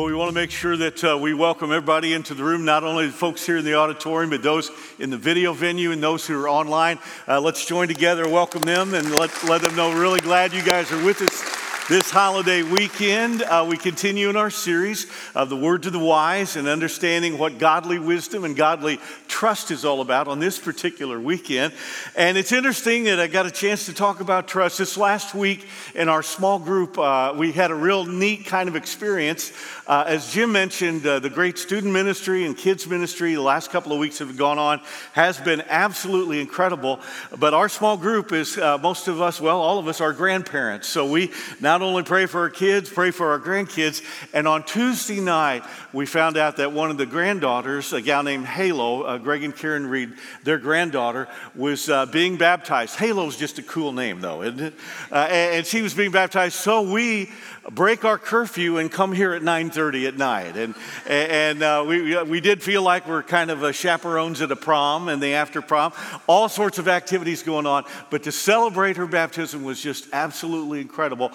Well, we want to make sure that uh, we welcome everybody into the room, not only the folks here in the auditorium, but those in the video venue and those who are online. Uh, let's join together, welcome them, and let, let them know we're really glad you guys are with us this holiday weekend, uh, we continue in our series of the Word to the Wise and understanding what godly wisdom and godly trust is all about on this particular weekend. And it's interesting that I got a chance to talk about trust. This last week in our small group, uh, we had a real neat kind of experience. Uh, as Jim mentioned, uh, the great student ministry and kids ministry the last couple of weeks have gone on has been absolutely incredible. But our small group is, uh, most of us, well, all of us are grandparents. So we now not only pray for our kids, pray for our grandkids. And on Tuesday night, we found out that one of the granddaughters, a gal named Halo, uh, Greg and Karen Reed, their granddaughter, was uh, being baptized. Halo's just a cool name, though, isn't it? Uh, and, and she was being baptized. So we break our curfew and come here at 9.30 at night and, and uh, we, we did feel like we're kind of chaperones at a prom and the after prom all sorts of activities going on but to celebrate her baptism was just absolutely incredible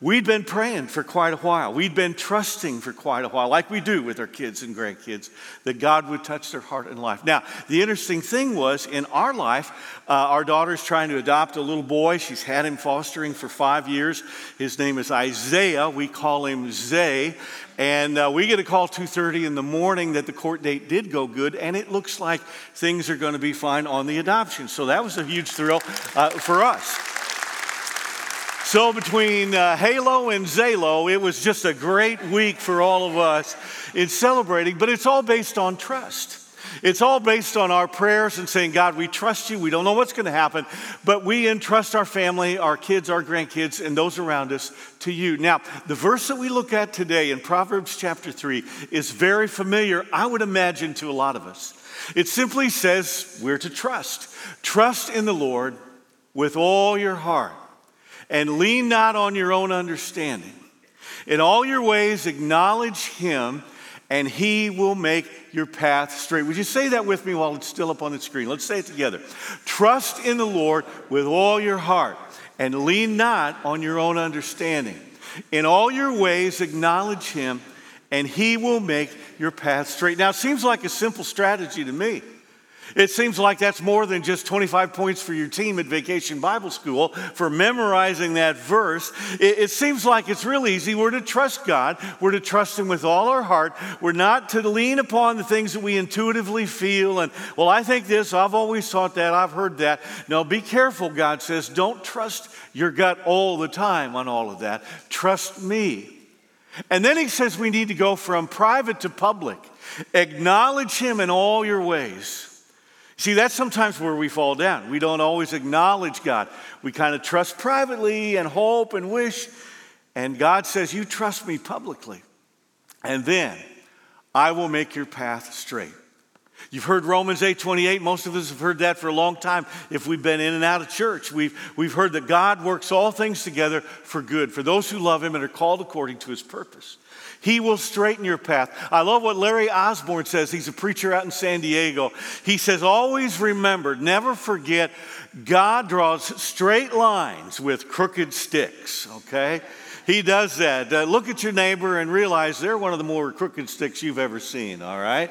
We'd been praying for quite a while. We'd been trusting for quite a while, like we do with our kids and grandkids, that God would touch their heart and life. Now, the interesting thing was in our life, uh, our daughter's trying to adopt a little boy. She's had him fostering for five years. His name is Isaiah. We call him Zay. And uh, we get a call 2.30 in the morning that the court date did go good, and it looks like things are going to be fine on the adoption. So that was a huge thrill uh, for us. So, between uh, Halo and Zalo, it was just a great week for all of us in celebrating, but it's all based on trust. It's all based on our prayers and saying, God, we trust you. We don't know what's going to happen, but we entrust our family, our kids, our grandkids, and those around us to you. Now, the verse that we look at today in Proverbs chapter 3 is very familiar, I would imagine, to a lot of us. It simply says we're to trust. Trust in the Lord with all your heart and lean not on your own understanding. In all your ways, acknowledge him, and he will make your path straight. Would you say that with me while it's still up on the screen? Let's say it together. Trust in the Lord with all your heart, and lean not on your own understanding. In all your ways, acknowledge him, and he will make your path straight. Now, it seems like a simple strategy to me. It seems like that's more than just 25 points for your team at Vacation Bible School for memorizing that verse. It, it, seems like it's real easy. We're to trust God, we're to trust Him with all our heart. We're not to lean upon the things that we intuitively feel and, well, I think this, I've always thought that, I've heard that. No, be careful, God says. Don't trust your gut all the time on all of that. Trust me. And then He says we need to go from private to public. Acknowledge Him in all your ways. See, that's sometimes where we fall down. We don't always acknowledge God. We kind of trust privately and hope and wish. And God says, You trust me publicly. And then I will make your path straight. You've heard Romans 8 28. Most of us have heard that for a long time if we've been in and out of church. We've, we've heard that God works all things together for good, for those who love Him and are called according to His purpose. He will straighten your path. I love what Larry Osborne says. He's a preacher out in San Diego. He says, Always remember, never forget, God draws straight lines with crooked sticks, okay? He does that. Uh, look at your neighbor and realize they're one of the more crooked sticks you've ever seen, all right?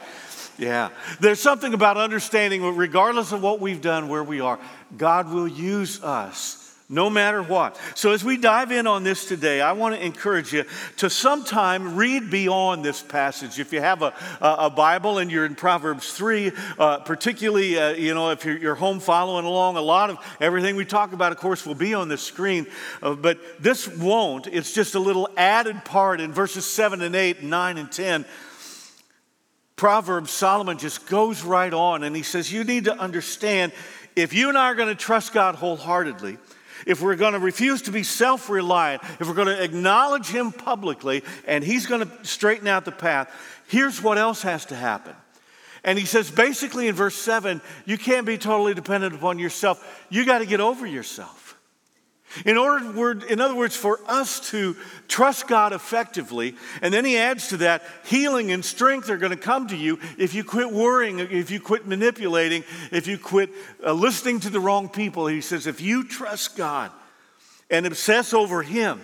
Yeah. There's something about understanding, regardless of what we've done, where we are, God will use us no matter what. So, as we dive in on this today, I want to encourage you to sometime read beyond this passage. If you have a, a Bible and you're in Proverbs 3, uh, particularly, uh, you know, if you're, you're, home following along, a lot of everything we talk about, of course, will be on the screen. Uh, but this won't. It's just a little added part in verses 7 and 8, 9 and 10. Proverbs, Solomon just goes right on and he says, You need to understand if you and I are going to trust God wholeheartedly, if we're going to refuse to be self reliant, if we're going to acknowledge Him publicly and He's going to straighten out the path, here's what else has to happen. And He says basically in verse 7 you can't be totally dependent upon yourself, you got to get over yourself. In, order, in other words, for us to trust God effectively, and then he adds to that, healing and strength are going to come to you if you quit worrying, if you quit manipulating, if you quit uh, listening to the wrong people. He says, if you trust God and obsess over Him,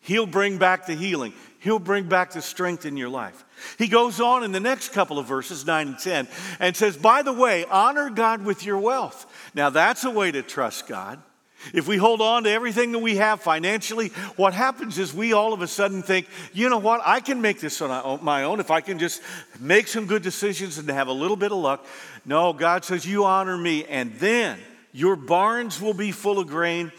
He'll bring back the healing, He'll bring back the strength in your life. He goes on in the next couple of verses, 9 and 10, and says, By the way, honor God with your wealth. Now, that's a way to trust God. If we hold on to everything that we have financially, what happens is we all of a sudden think, you know what, I can make this on my own if I can just make some good decisions and have a little bit of luck. No, God says, You honor me, and then your barns will be full of grain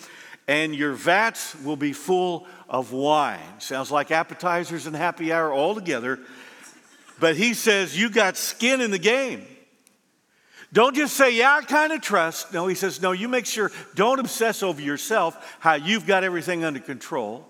and your vats will be full of wine. Sounds like appetizers and happy hour all together. But he says, You got skin in the game. Don't just say, Yeah, I kind of trust. No, he says, No, you make sure, don't obsess over yourself, how you've got everything under control.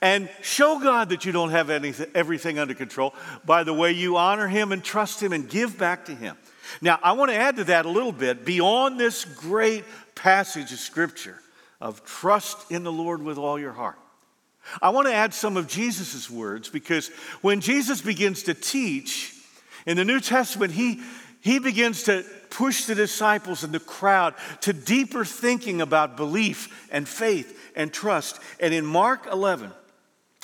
And show God that you don't have anything, everything under control by the way you honor Him and trust Him and give back to Him. Now, I want to add to that a little bit beyond this great passage of Scripture of trust in the Lord with all your heart. I want to add some of Jesus' words because when Jesus begins to teach in the New Testament, he, he begins to push the disciples and the crowd to deeper thinking about belief and faith and trust. And in Mark 11,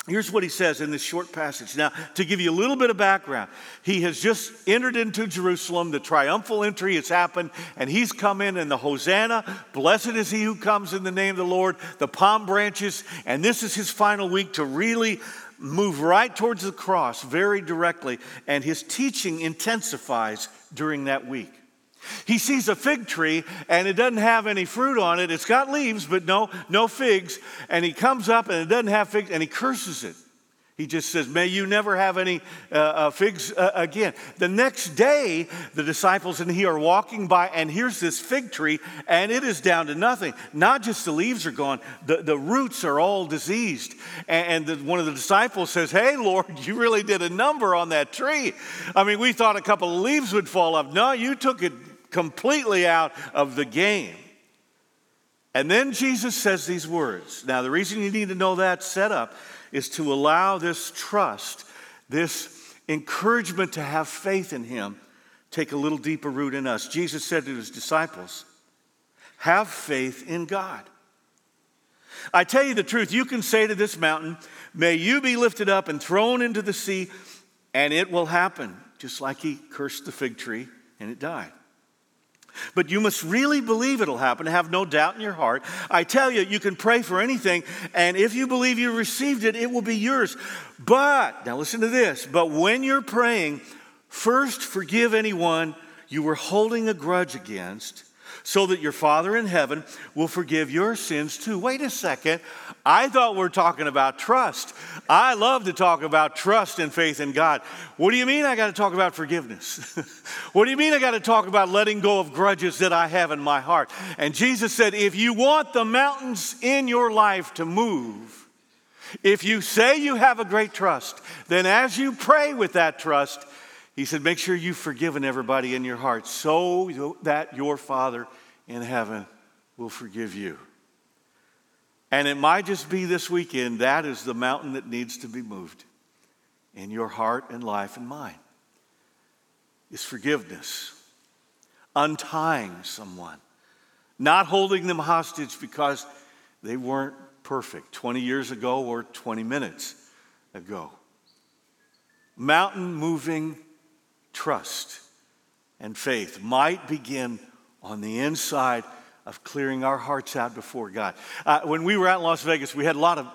Here's what he says in this short passage. Now, to give you a little bit of background, he has just entered into Jerusalem. The triumphal entry has happened, and he's come in, and the Hosanna, blessed is he who comes in the name of the Lord, the palm branches, and this is his final week to really move right towards the cross very directly, and his teaching intensifies during that week. He sees a fig tree and it doesn't have any fruit on it. It's got leaves, but no, no figs. And he comes up and it doesn't have figs and he curses it. He just says, May you never have any uh, uh, figs uh, again. The next day, the disciples and he are walking by, and here's this fig tree, and it is down to nothing. Not just the leaves are gone, the, the roots are all diseased. And, and the, one of the disciples says, Hey, Lord, you really did a number on that tree. I mean, we thought a couple of leaves would fall off. No, you took it completely out of the game. And then Jesus says these words. Now, the reason you need to know that setup is to allow this trust, this encouragement to have faith in Him, take a little deeper root in us. Jesus said to His disciples, Have faith in God. I tell you the truth, you can say to this mountain, May you be lifted up and thrown into the sea, and it will happen, just like He cursed the fig tree and it died. But you must really believe it'll happen, have no doubt in your heart. I tell you, you can pray for anything, and if you believe you received it, it will be yours. But, now listen to this, but when you're praying, first forgive anyone you were holding a grudge against so that your Father in heaven will forgive your sins too. Wait a second. I thought we are talking about trust. I love to talk about trust and faith in God. What do you mean I got to talk about forgiveness? what do you mean I got to talk about letting go of grudges that I have in my heart? And Jesus said, if you want the mountains in your life to move, if you say you have a great trust, then as you pray with that trust, he said, Make sure you've forgiven everybody in your heart so that your Father in heaven will forgive you. And it might just be this weekend that is the mountain that needs to be moved in your heart and life and mind. Is forgiveness, untying someone, not holding them hostage because they weren't perfect 20 years ago or 20 minutes ago. Mountain moving trust and faith might begin on the inside of clearing our hearts out before God. Uh, when we were out in Las Vegas, we had a lot of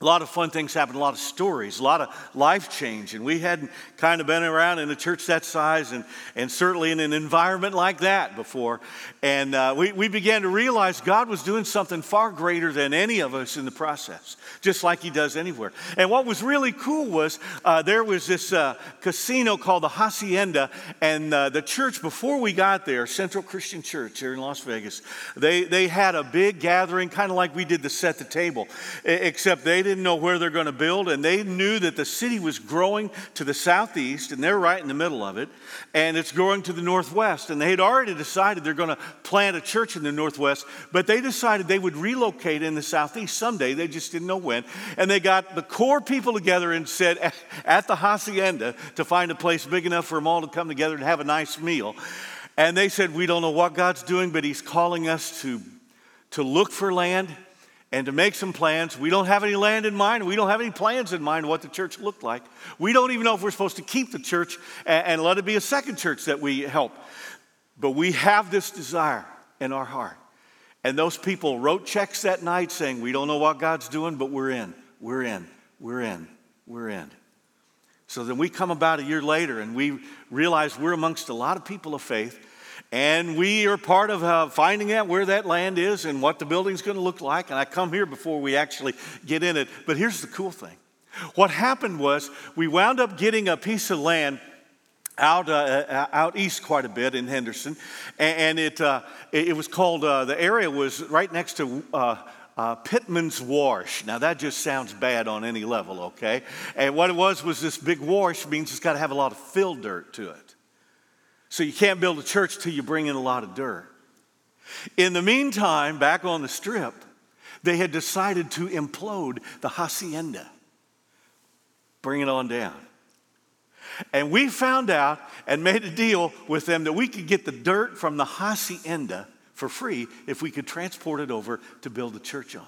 a lot of fun things happen, a lot of stories, a lot of life change. And we hadn't kind of been around in a church that size and, and certainly in an environment like that before. And uh, we, we began to realize God was doing something far greater than any of us in the process, just like He does anywhere. And what was really cool was uh, there was this uh, casino called the Hacienda, and uh, the church before we got there, Central Christian Church here in Las Vegas, they, they had a big gathering, kind of like we did to set the table, except they didn't know where they're going to build, and they knew that the city was growing to the southeast, and they're right in the middle of it, and it's growing to the northwest. And they had already decided they're going to plant a church in the northwest, but they decided they would relocate in the southeast someday. They just didn't know when. And they got the core people together and said at the hacienda to find a place big enough for them all to come together and have a nice meal. And they said, We don't know what God's doing, but He's calling us to, to look for land and to make some plans. We don't have any land in mind. We don't have any plans in mind what the church looked like. We don't even know if we're supposed to keep the church and, and let it be a second church that we help. But we have this desire in our heart. And those people wrote checks that night saying, We don't know what God's doing, but we're in, we're in, we're in, we're in. So then we come about a year later and we realize we're amongst a lot of people of faith and we are part of uh, finding out where that land is and what the building's going to look like. And I come here before we actually get in it. But here's the cool thing what happened was we wound up getting a piece of land out, uh, uh out east quite a bit in Henderson. And it, uh, it was called, uh, the area was right next to uh, uh, Pittman's Wash. Now, that just sounds bad on any level, okay? And what it was was this big wash means it's got to have a lot of fill dirt to it. So you can't build a church till you bring in a lot of dirt. In the meantime, back on the strip, they had decided to implode the hacienda, bring it on down. And we found out and made a deal with them that we could get the dirt from the hacienda for free if we could transport it over to build a church on.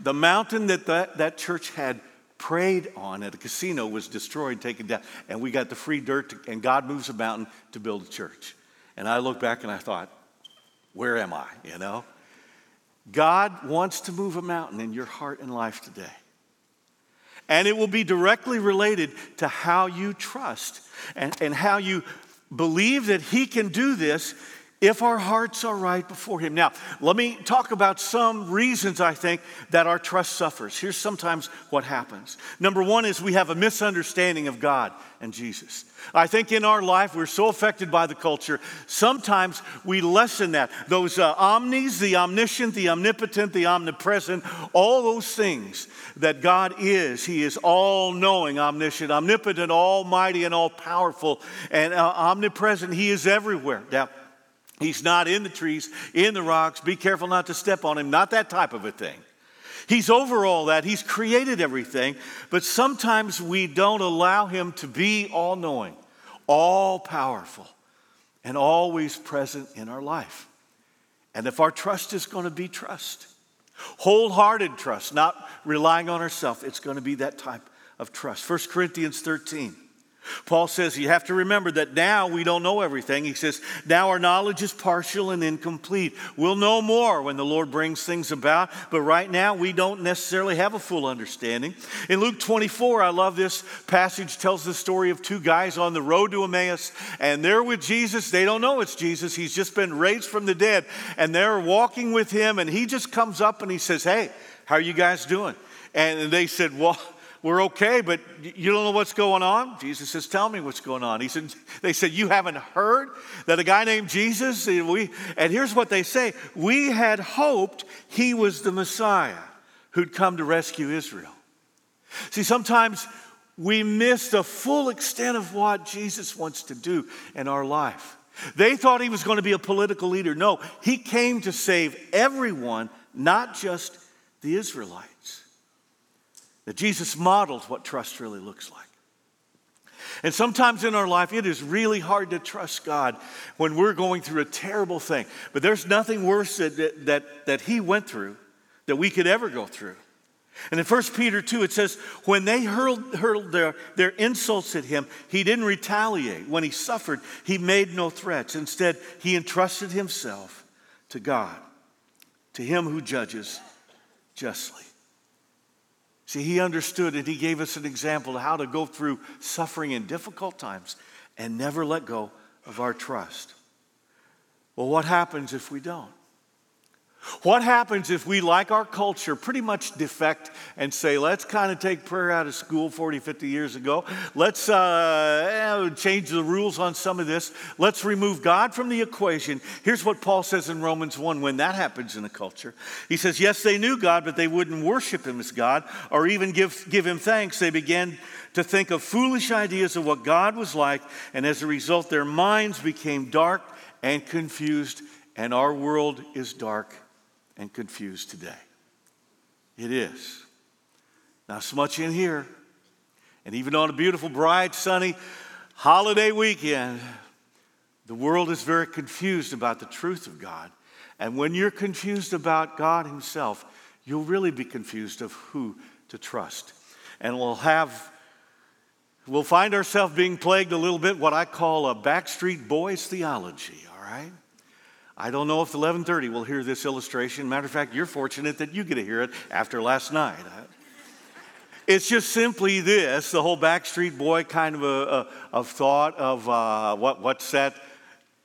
The mountain that that, that church had preyed on at a casino was destroyed, taken down, and we got the free dirt, to, and God moves a mountain to build a church. And I look back and I thought, where am I? You know? God wants to move a mountain in your heart and life today. And it will be directly related to how you trust and, and how you believe that He can do this if our hearts are right before Him. Now, let me talk about some reasons I think that our trust suffers. Here's sometimes what happens. Number one is we have a misunderstanding of God and Jesus. I think in our life we're so affected by the culture, sometimes we lessen that. Those uh, omnis, the omniscient, the omnipotent, the omnipresent, all those things that God is. He is all knowing, omniscient, omnipotent, almighty, and all powerful, and uh, omnipresent. He is everywhere. Now, He's not in the trees, in the rocks. Be careful not to step on him. Not that type of a thing. He's over all that. He's created everything. But sometimes we don't allow him to be all knowing, all powerful, and always present in our life. And if our trust is going to be trust, wholehearted trust, not relying on ourselves, it's going to be that type of trust. 1 Corinthians 13. Paul says you have to remember that now we don't know everything. He says, now our knowledge is partial and incomplete. We'll know more when the Lord brings things about, but right now we don't necessarily have a full understanding. In Luke 24, I love this passage, tells the story of two guys on the road to Emmaus, and they're with Jesus. They don't know it's Jesus. He's just been raised from the dead, and they're walking with him, and he just comes up and he says, Hey, how are you guys doing? And they said, Well, we're okay, but you don't know what's going on? Jesus says, Tell me what's going on. He said, They said, You haven't heard that a guy named Jesus, and, we, and here's what they say We had hoped he was the Messiah who'd come to rescue Israel. See, sometimes we miss the full extent of what Jesus wants to do in our life. They thought he was going to be a political leader. No, he came to save everyone, not just the Israelites. That Jesus models what trust really looks like. And sometimes in our life, it is really hard to trust God when we're going through a terrible thing. But there's nothing worse that, that, that He went through that we could ever go through. And in 1 Peter 2, it says, when they hurled, hurled their, their insults at him, he didn't retaliate. When he suffered, he made no threats. Instead, he entrusted himself to God, to him who judges justly. See, he understood and he gave us an example of how to go through suffering in difficult times and never let go of our trust. Well, what happens if we don't? What happens if we, like our culture, pretty much defect and say, let's kind of take prayer out of school 40, 50 years ago. Let's uh, change the rules on some of this. Let's remove God from the equation. Here's what Paul says in Romans 1 when that happens in a culture. He says, Yes, they knew God, but they wouldn't worship him as God or even give, give him thanks. They began to think of foolish ideas of what God was like, and as a result, their minds became dark and confused, and our world is dark and confused today. It is. Not so much in here, and even on a beautiful, bright, sunny holiday weekend, the world is very confused about the truth of God And when you're confused about God Himself, you'll really be confused of who to trust. And we'll have, we'll find ourselves being plagued a little bit, what I call a Backstreet Boys theology, all right? I don't know if 1130 will hear this illustration. Matter of fact, you're fortunate that you get to hear it after last night. It's just simply this the whole Backstreet Boy kind of a, a, thought of uh, what, what's that?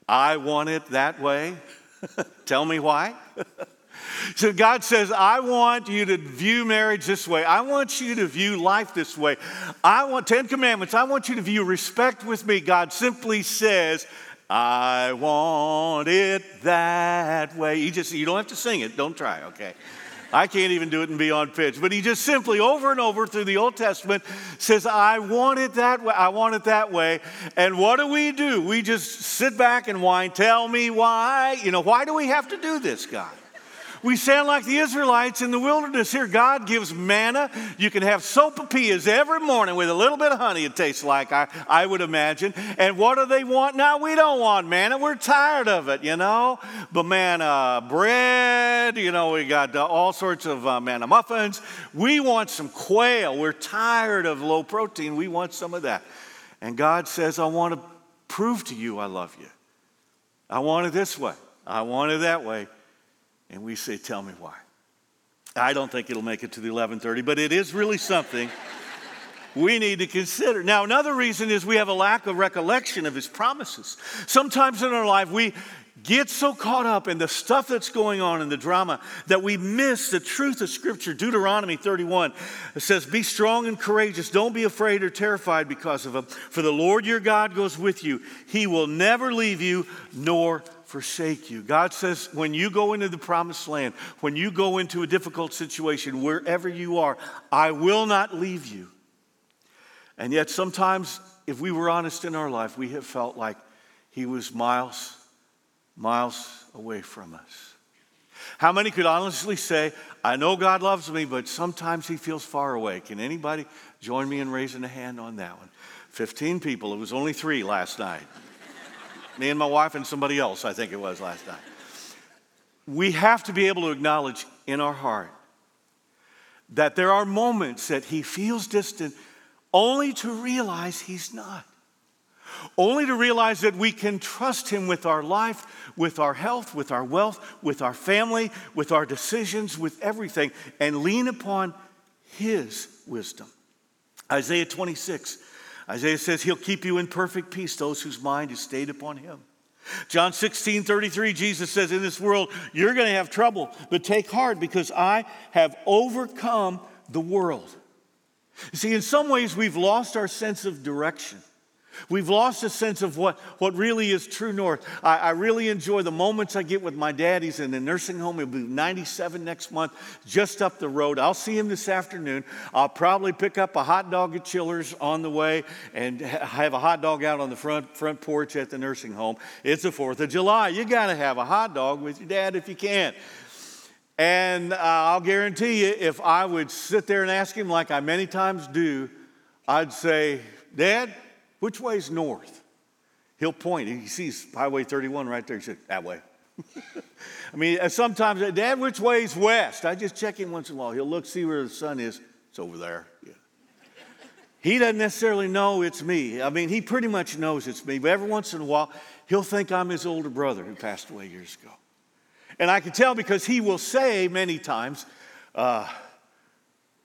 I want it that way. Tell me why. so God says, I want you to view marriage this way. I want you to view life this way. I want 10 commandments. I want you to view respect with me. God simply says, I want it that way. You just you don't have to sing it. Don't try, okay? I can't even do it and be on pitch. But he just simply over and over through the Old Testament says, I want it that way. I want it that way. And what do we do? We just sit back and whine, tell me why. You know, why do we have to do this, God? We sound like the Israelites in the wilderness here. God gives manna. You can have sopapillas every morning with a little bit of honey, it tastes like, I, I would imagine. And what do they want now? We don't want manna. We're tired of it, you know? But manna bread, you know, we got uh, all sorts of uh, manna muffins. We want some quail. We're tired of low protein. We want some of that. And God says, I want to prove to you I love you. I want it this way. I want it that way. And we say, Tell me why. I don't think it'll make it to the 1130, but it is really something we need to consider. Now, another reason is we have a lack of recollection of his promises. Sometimes in our life, we get so caught up in the stuff that's going on in the drama that we miss the truth of Scripture. Deuteronomy 31 says, Be strong and courageous. Don't be afraid or terrified because of him. For the Lord your God goes with you. He will never leave you nor forsake you. God says, when you go into the promised land, when you go into a difficult situation, wherever you are, I will not leave you. And yet, sometimes, if we were honest in our life, we have felt like He was miles, miles away from us. How many could honestly say, I know God loves me, but sometimes He feels far away? Can anybody join me in raising a hand on that one? 15 people. It was only three last night me and my wife and somebody else, I think it was last night. We have to be able to acknowledge in our heart that there are moments that he feels distant only to realize he's not. Only to realize that we can trust him with our life, with our health, with our wealth, with our family, with our decisions, with everything, and lean upon his wisdom. Isaiah 26 Isaiah says he'll keep you in perfect peace, those whose mind is stayed upon him. John 16, 33, Jesus says, In this world, you're going to have trouble, but take heart because I have overcome the world. You see, in some ways, we've lost our sense of direction. We've lost a sense of what, what really is true north. I, I, really enjoy the moments I get with my dad. He's in a nursing home. He'll be 97 next month, just up the road. I'll see him this afternoon. I'll probably pick up a hot dog at Chiller's on the way and have a hot dog out on the front, front porch at the nursing home. It's the 4th of July. You got to have a hot dog with your dad if you can. And uh, I'll guarantee you, if I would sit there and ask him, like I many times do, I'd say, Dad, which way's north? He'll point. He sees Highway 31 right there. He said, That way. I mean, sometimes, Dad, which way's west? I just check in once in a while. He'll look, see where the sun is. It's over there. Yeah. He doesn't necessarily know it's me. I mean, he pretty much knows it's me, but every once in a while, he'll think I'm his older brother who passed away years ago. And I can tell because he will say many times, uh,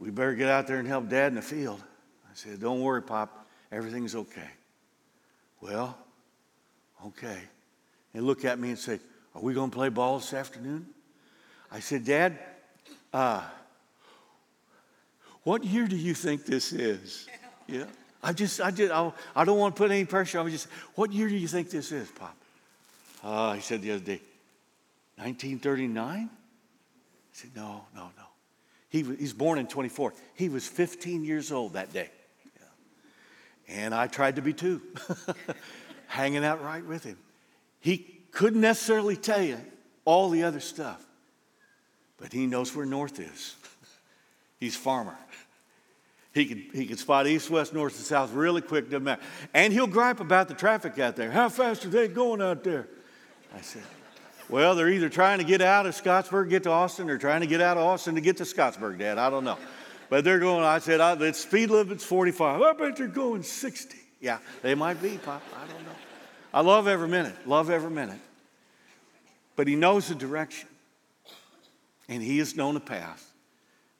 We better get out there and help Dad in the field. I said, Don't worry, Pop. Everything's okay. Well, okay. And look at me and say, Are we going to play ball this afternoon? I said, Dad, uh, what year do you think this is? Yeah. I just, I did, I, I don't want to put any pressure on. Just, what year do you think this is, Pop? Uh, he said the other day, 1939? I said, no, no, no. He, he's born in 24. He was 15 years old that day. And I tried to be too, hanging out right with him. He couldn't necessarily tell you all the other stuff, but he knows where north is. He's farmer. He can, he can spot east, west, north, and south really quick, doesn't matter. And he'll gripe about the traffic out there. How fast are they going out there? I said, Well, they're either trying to get out of Scottsburg, get to Austin, or trying to get out of Austin to get to Scottsburg, Dad. I don't know. But they're going, I said, I, the speed limit's 45. I bet they're going 60. Yeah, they might be, Pop. I don't know. I love every minute, love every minute. But he knows the direction. And he has known a path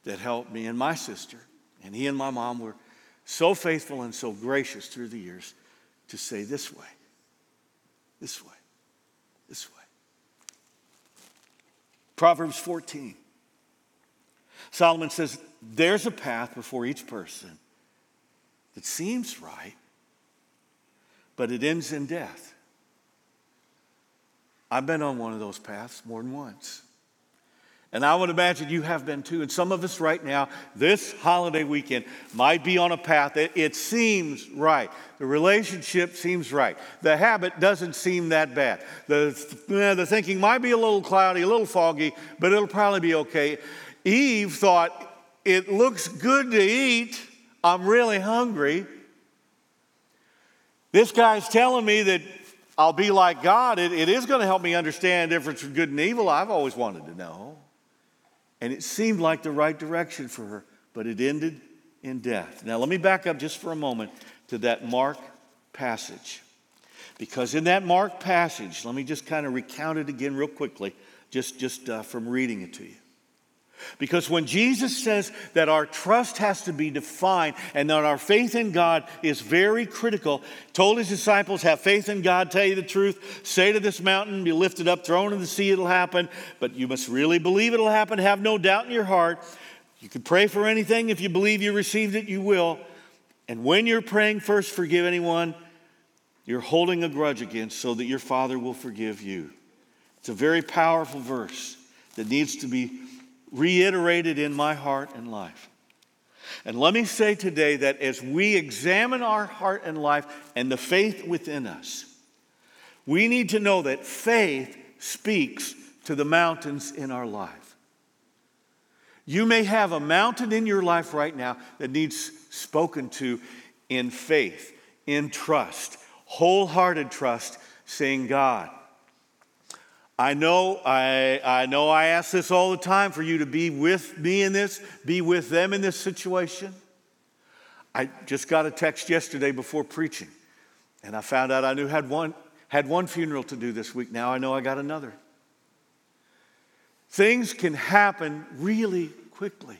that helped me and my sister. And he and my mom were so faithful and so gracious through the years to say this way, this way, this way. Proverbs 14. Solomon says, There's a path before each person that seems right, but it ends in death. I've been on one of those paths more than once. And I would imagine you have been too. And some of us right now, this holiday weekend, might be on a path that it seems right. The relationship seems right. The habit doesn't seem that bad. The, the thinking might be a little cloudy, a little foggy, but it'll probably be okay. Eve thought, it looks good to eat. I'm really hungry. This guy's telling me that I'll be like God. it, it is going to help me understand the difference between good and evil. I've always wanted to know. And it seemed like the right direction for her, but it ended in death. Now, let me back up just for a moment to that Mark passage. Because in that Mark passage, let me just kind of recount it again real quickly, just, just uh, from reading it to you. Because when Jesus says that our trust has to be defined and that our faith in God is very critical, told his disciples, have faith in God, tell you the truth, say to this mountain, be lifted up, thrown in the sea, it'll happen, but you must really believe it'll happen, have no doubt in your heart. You can pray for anything. If you believe you received it, you will. And when you're praying, first forgive anyone you're holding a grudge against so that your Father will forgive you. It's a very powerful verse that needs to be reiterated in my heart and life. And let me say today that as we examine our heart and life and the faith within us, we need to know that faith speaks to the mountains in our life. You may have a mountain in your life right now that needs spoken to in faith, in trust, wholehearted trust, saying, God, I know I, I know I ask this all the time for you to be with me in this, be with them in this situation. I just got a text yesterday before preaching, and I found out I knew had one had one funeral to do this week. Now I know I got another. Things can happen really quickly.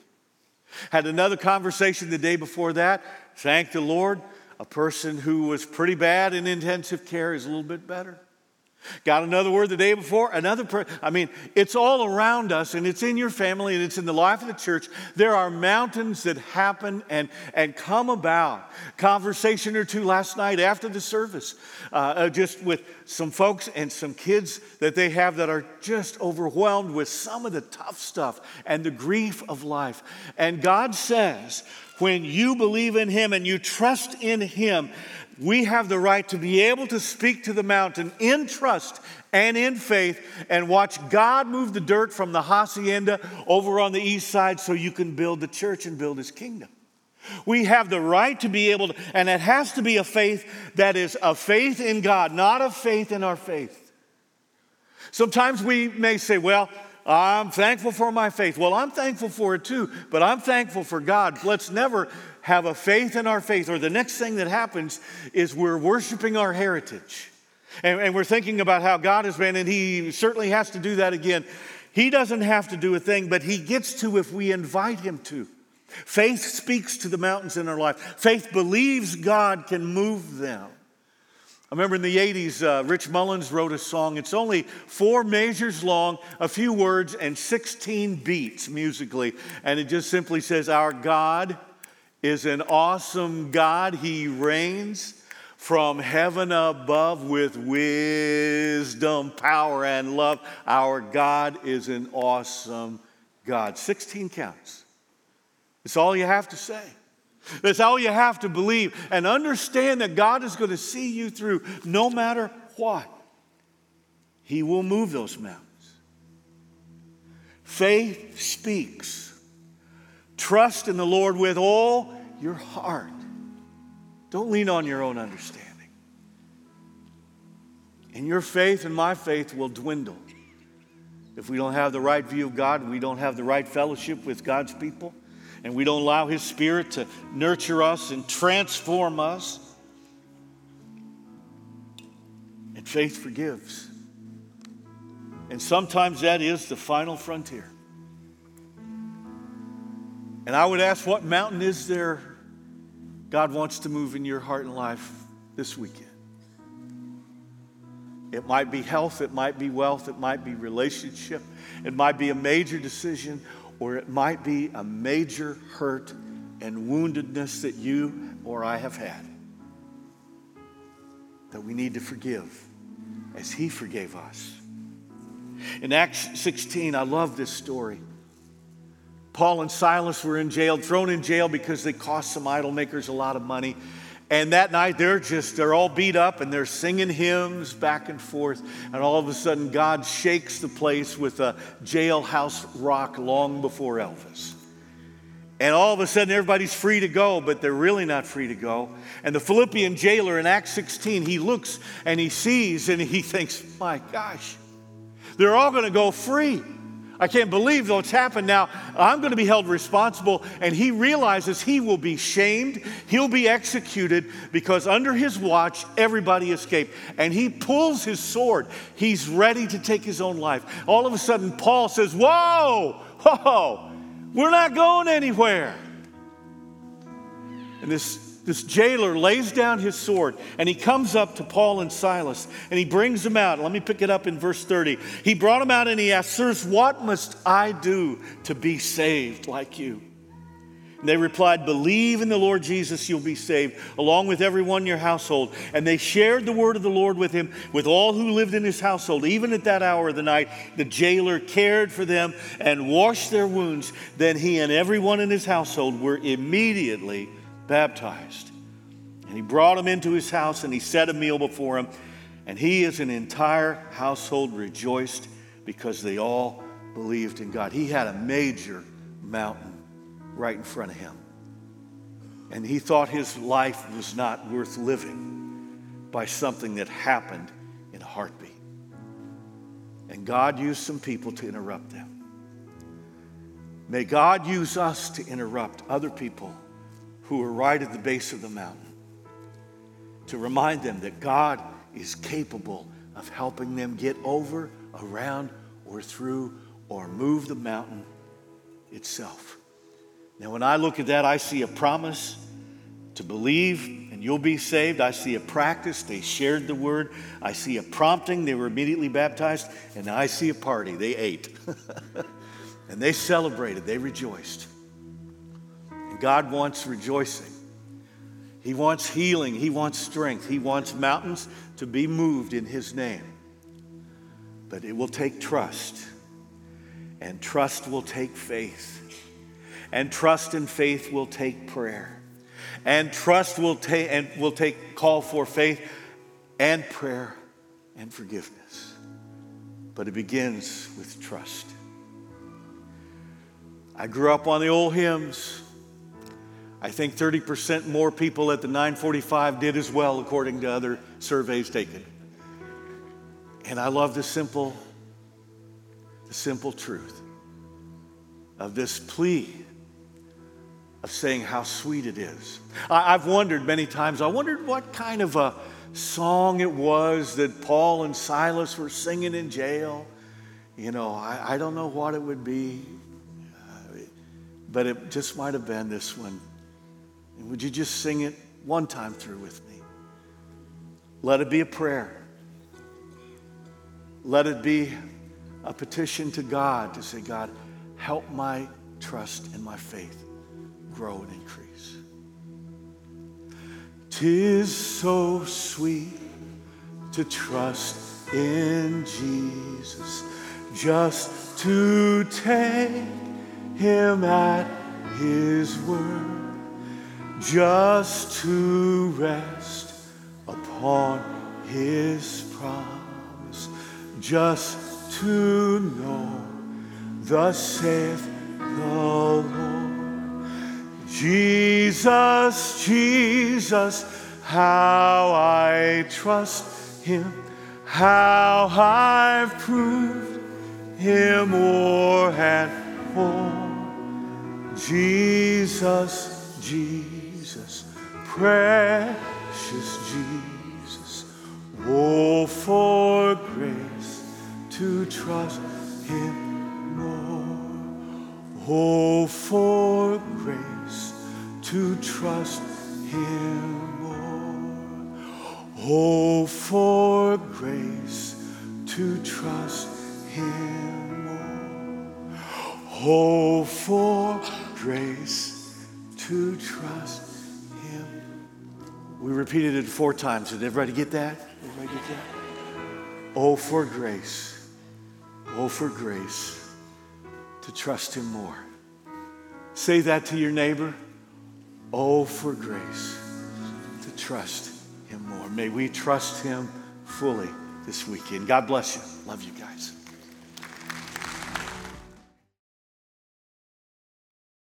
Had another conversation the day before that. Thank the Lord. A person who was pretty bad in intensive care is a little bit better. Got another word the day before? Another. I mean, it's all around us and it's in your family and it's in the life of the church. There are mountains that happen and, and come about. Conversation or two last night after the service, uh, uh, just with some folks and some kids that they have that are just overwhelmed with some of the tough stuff and the grief of life. And God says, when you believe in Him and you trust in Him, we have the right to be able to speak to the mountain in trust and in faith and watch God move the dirt from the hacienda over on the east side so you can build the church and build his kingdom. We have the right to be able to, and it has to be a faith that is a faith in God, not a faith in our faith. Sometimes we may say, well, I'm thankful for my faith. Well, I'm thankful for it too, but I'm thankful for God. Let's never have a faith in our faith, or the next thing that happens is we're worshiping our heritage. And, and, we're thinking about how God has been, and He certainly has to do that again. He doesn't have to do a thing, but He gets to if we invite Him to. Faith speaks to the mountains in our life, faith believes God can move them. I remember in the 80s, uh, Rich Mullins wrote a song. It's only four measures long, a few words, and 16 beats musically. And it just simply says, Our God is an awesome God. He reigns from heaven above with wisdom, power, and love. Our God is an awesome God. 16 counts. It's all you have to say. That's all you have to believe and understand that God is going to see you through no matter what. He will move those mountains. Faith speaks. Trust in the Lord with all your heart. Don't lean on your own understanding. And your faith and my faith will dwindle. if we don't have the right view of God, we don't have the right fellowship with God's people, and we don't allow His Spirit to nurture us and transform us. And faith forgives. And sometimes that is the final frontier. And I would ask, what mountain is there God wants to move in your heart and life this weekend? It might be health, it might be wealth, it might be relationship, it might be a major decision, or it might be a major hurt and woundedness that you or I have had that we need to forgive as He forgave us. In Acts 16, I love this story. Paul and Silas were in jail, thrown in jail because they cost some idol makers a lot of money. And that night they're just, they're all beat up and they're singing hymns back and forth. And all of a sudden, God shakes the place with a jailhouse rock long before Elvis. And all of a sudden, everybody's free to go, but they're really not free to go. And the Philippian jailer in Acts 16, he looks and he sees and he thinks, my gosh, they're all going to go free. I can't believe what's happened now. I'm going to be held responsible. And he realizes he will be shamed. He'll be executed because under his watch, everybody escaped. And he pulls his sword. He's ready to take his own life. All of a sudden, Paul says, Whoa, whoa, we're not going anywhere. And this this jailer lays down his sword and he comes up to Paul and Silas and he brings them out. Let me pick it up in verse 30. He brought them out and he asked, Sirs, what must I do to be saved like you? And they replied, Believe in the Lord Jesus, you'll be saved, along with everyone in your household. And they shared the word of the Lord with him, with all who lived in his household. Even at that hour of the night, the jailer cared for them and washed their wounds. Then he and everyone in his household were immediately baptized. And he brought him into his house and he set a meal before him. And he as an entire household rejoiced because they all believed in God. He had a major mountain right in front of him. And he thought his life was not worth living by something that happened in a heartbeat. And God used some people to interrupt them. May God use us to interrupt other people who were right at the base of the mountain to remind them that God is capable of helping them get over, around, or through, or move the mountain itself. Now, when I look at that, I see a promise to believe and you'll be saved. I see a practice. They shared the word. I see a prompting. They were immediately baptized. And I see a party. They ate. and they celebrated. They rejoiced. God wants rejoicing. He wants healing. He wants strength. He wants mountains to be moved in His name. But it will take trust. And trust will take faith. And trust and faith will take prayer. And trust will take and will take call for faith and prayer and forgiveness. But it begins with trust. I grew up on the old hymns. I think 30% more people at the 945 did as well, according to other surveys taken. And I love the simple, the simple truth of this plea of saying how sweet it is. I, have wondered many times, I wondered what kind of a song it was that Paul and Silas were singing in jail. You know, I, I don't know what it would be, uh, but it just might have been this one. And would you just sing it one time through with me? Let it be a prayer. Let it be a petition to God to say, God, help my trust and my faith grow and increase. Tis so sweet to trust in Jesus, just to take him at his word just to rest upon his promise, just to know, thus saith the Lord. Jesus, Jesus, how I trust him, how I've proved him more and more. Jesus, Jesus, precious Jesus. Oh, for grace to trust him more. Oh, for grace to trust him more. Oh, for grace to trust him more. Oh, for grace to trust him. We repeated it four times. Did everybody get that? Everybody get that? Oh, for grace. Oh, for grace to trust him more. Say that to your neighbor. Oh, for grace to trust him more. May we trust him fully this weekend. God bless you. Love you guys.